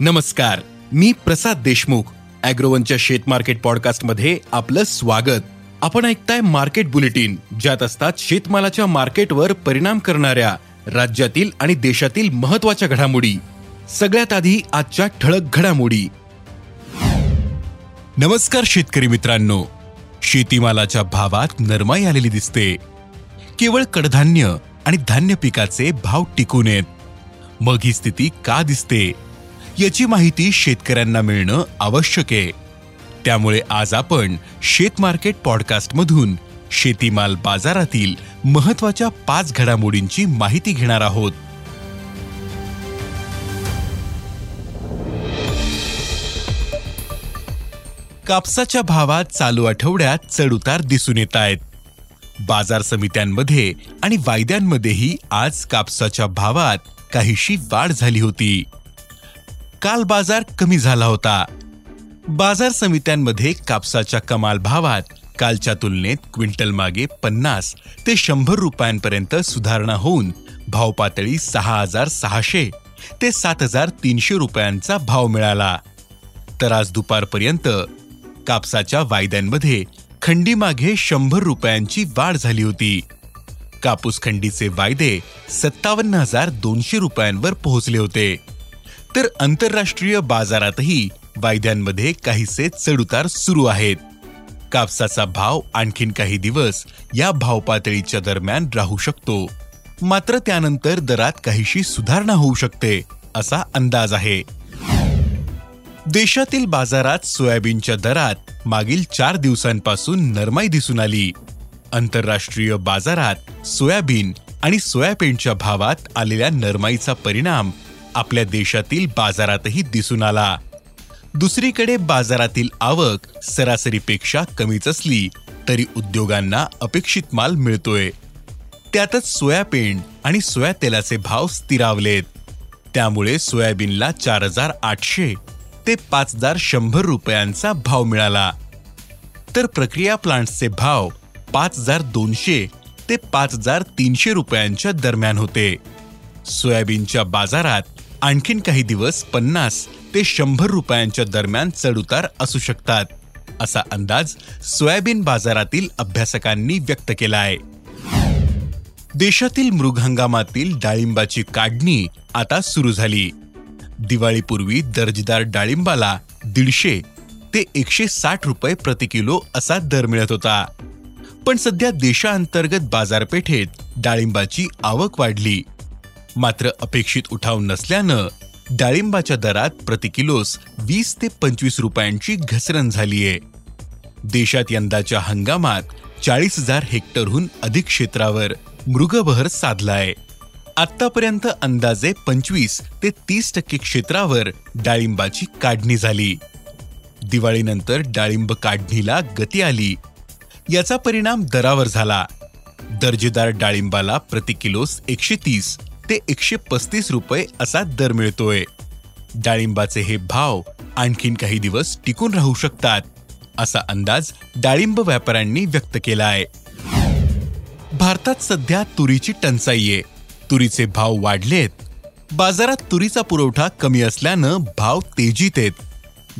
नमस्कार मी प्रसाद देशमुख अॅग्रोवनच्या शेत मार्केट पॉडकास्टमध्ये आपलं स्वागत. आपण ऐकताय मार्केट बुलेटिन ज्यात असतात शेतमालाच्या मार्केटवर परिणाम करणाऱ्या राज्यातील आणि देशातील महत्त्वाच्या घडामोडी. सगळ्यात आधी आजच्या ठळक घडामोडी. नमस्कार शेतकरी मित्रांनो. शेतीमालाच्या भावात नरमाई आलेली दिसते. केवळ कडधान्य आणि धान्य पिकाचे भाव टिकून येत मग ही स्थिती का दिसते? याची माहिती शेतकऱ्यांना मिळणं आवश्यक आहे. त्यामुळे आज आपण शेत मार्केट शेतीमाल बाजारातील महत्त्वाच्या पाच घडामोडींची माहिती घेणार आहोत. कापसाच्या भावात चालू आठवड्यात चढउतार दिसून येत आहेत. बाजार समित्यांमध्ये आणि वायद्यांमध्येही आज कापसाच्या भावात काहीशी वाढ झाली होती. काल बाजार कमी झाला होता. बाजार समित्यांमध्ये कापसाच्या कमाल भावात कालच्या तुलनेत क्विंटल मागे पन्नास ते शंभर रुपयांपर्यंत सुधारणा होऊन भाव पातळी सहा हजार सहाशे ते सात हजार तीनशे रुपयांचा भाव मिळाला. तर आज दुपारपर्यंत कापसाच्या वायद्यांमध्ये खंडीमागे शंभर रुपयांची वाढ झाली होती. कापूस खंडीचे वायदे सत्तावन्न हजार दोनशे रुपयांवर पोहोचले होते. तर आंतरराष्ट्रीय बाजारातही वायद्यांमध्ये काहीसे चढउतार सुरू आहेत. कापसाचा भाव आणखीन काही दिवस या भावपातळीच्या दरम्यान राहू शकतो. मात्र त्यानंतर दरात काहीशी सुधारणा होऊ शकते असा अंदाज आहे. देशातील बाजारात सोयाबीनच्या दरात मागील चार दिवसांपासून नरमाई दिसून आली. आंतरराष्ट्रीय बाजारात सोयाबीन आणि सोयाबीनच्या भावात आलेल्या नरमाईचा परिणाम आपल्या देशातील बाजारातही दिसून आला. दुसरीकडे बाजारातील आवक सरासरीपेक्षा कमीच असली तरी उद्योगांना अपेक्षित माल मिळतोय. त्यातच सोयाबीन आणि सोया तेलाचे भाव स्थिरावलेत. त्यामुळे सोयाबीनला चार हजार आठशे ते पाच हजार शंभर रुपयांचा भाव मिळाला. तर प्रक्रिया प्लांट्सचे भाव पाच हजार दोनशे ते पाच हजार तीनशे रुपयांच्या दरम्यान होते. सोयाबीनच्या बाजारात आणखीन काही दिवस पन्नास ते शंभर रुपयांच्या दरम्यान चढउतार असू शकतात असा अंदाज सोयाबीन बाजारातील अभ्यासकांनी व्यक्त केला आहे देशातील मृग हंगामातील डाळिंबाची काढणी आता सुरू झाली. दिवाळीपूर्वी दर्जेदार डाळिंबाला दीडशे ते एकशे साठ रुपये प्रति किलो असा दर मिळत होता. पण सध्या देशांतर्गत बाजारपेठेत डाळिंबाची आवक वाढली. मात्र अपेक्षित उठाव नसल्यानं डाळिंबाच्या दरात प्रति किलोस वीस ते पंचवीस रुपयांची घसरण झालीय. देशात यंदाच्या हंगामात चाळीस हजार हेक्टरहून अधिक क्षेत्रावर मृगबहर साधलाय. आतापर्यंत अंदाजे पंचवीस ते तीस टक्के क्षेत्रावर डाळिंबाची काढणी झाली. दिवाळीनंतर डाळिंब काढणीला गती आली. याचा परिणाम दरावर झाला. दर्जेदार डाळिंबाला प्रति किलोस एकशे तीस ते एकशे पस्तीस रुपये असा दर मिळतोय. डाळिंबाचे हे भाव आणखीन काही दिवस टिकून राहू शकतात असा अंदाज डाळिंब व्यापाऱ्यांनी व्यक्त केला आहे भारतात सध्या तुरीची टंचाई आहे तुरीचे भाव वाढलेत. बाजारात तुरीचा पुरवठा कमी असल्यानं भाव तेजीत आहेत.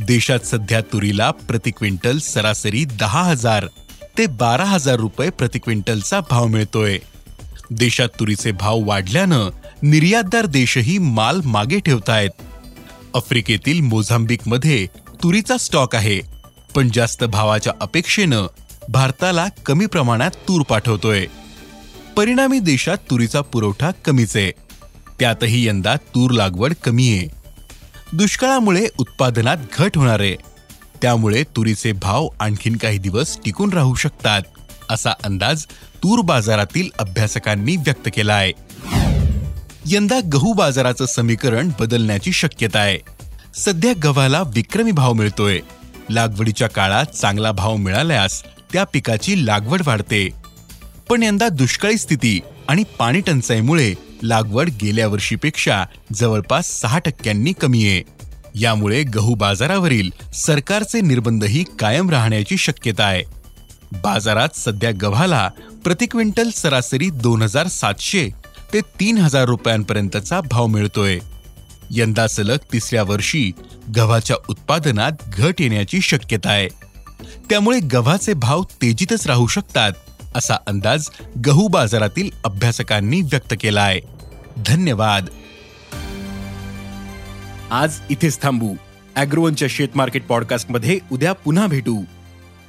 देशात सध्या तुरीला प्रति क्विंटल सरासरी दहा हजार ते बारा हजार रुपये प्रति क्विंटलचा भाव मिळतोय. देशात तुरीचे भाव वाढल्यानं निर्यातदार देशही माल मागे ठेवतायत. आफ्रिकेतील मोझांबिकमध्ये तुरीचा स्टॉक आहे पण जास्त भावाच्या अपेक्षेनं भारताला कमी प्रमाणात तूर पाठवतोय. परिणामी देशात तुरीचा पुरवठा कमीच. आहे त्यातही यंदा तूर लागवड कमी आहे दुष्काळामुळे उत्पादनात घट होणार. आहे त्यामुळे तुरीचे भाव आणखीन काही दिवस टिकून राहू शकतात. असा अंदाज तूर बाजारातील अभ्यासकांनी व्यक्त केला आहे. यंदा गहू बाजाराचं समीकरण बदलण्याची शक्यता आहे. सध्या गव्हाला विक्रमी भाव मिळतोय. लागवडीच्या काळात चांगला भाव मिळाल्यास त्या पिकाची लागवड वाढते. पण यंदा दुष्काळी स्थिती आणि पाणी टंचाईमुळे लागवड गेल्या वर्षीपेक्षा जवळपास सहा टक्क्यांनी कमी आहे. यामुळे गहू बाजारावरील सरकारचे निर्बंधही कायम राहण्याची शक्यता आहे. बाजारात सध्या गव्हाला प्रति क्विंटल सरासरी दोन हजार सातशे ते तीन हजार रुपयांपर्यंतचा भाव मिळतोय. यंदा सलग तिसऱ्या वर्षी गव्हाच्या उत्पादनात घट येण्याची शक्यता आहे. त्यामुळे गव्हाचे भाव तेजीतच राहू शकतात असा अंदाज गहू बाजारातील अभ्यासकांनी व्यक्त केला आहे. धन्यवाद. आज इथेच थांबू. अॅग्रोवनच्या शेत मार्केट पॉडकास्टमध्ये उद्या पुन्हा भेटू.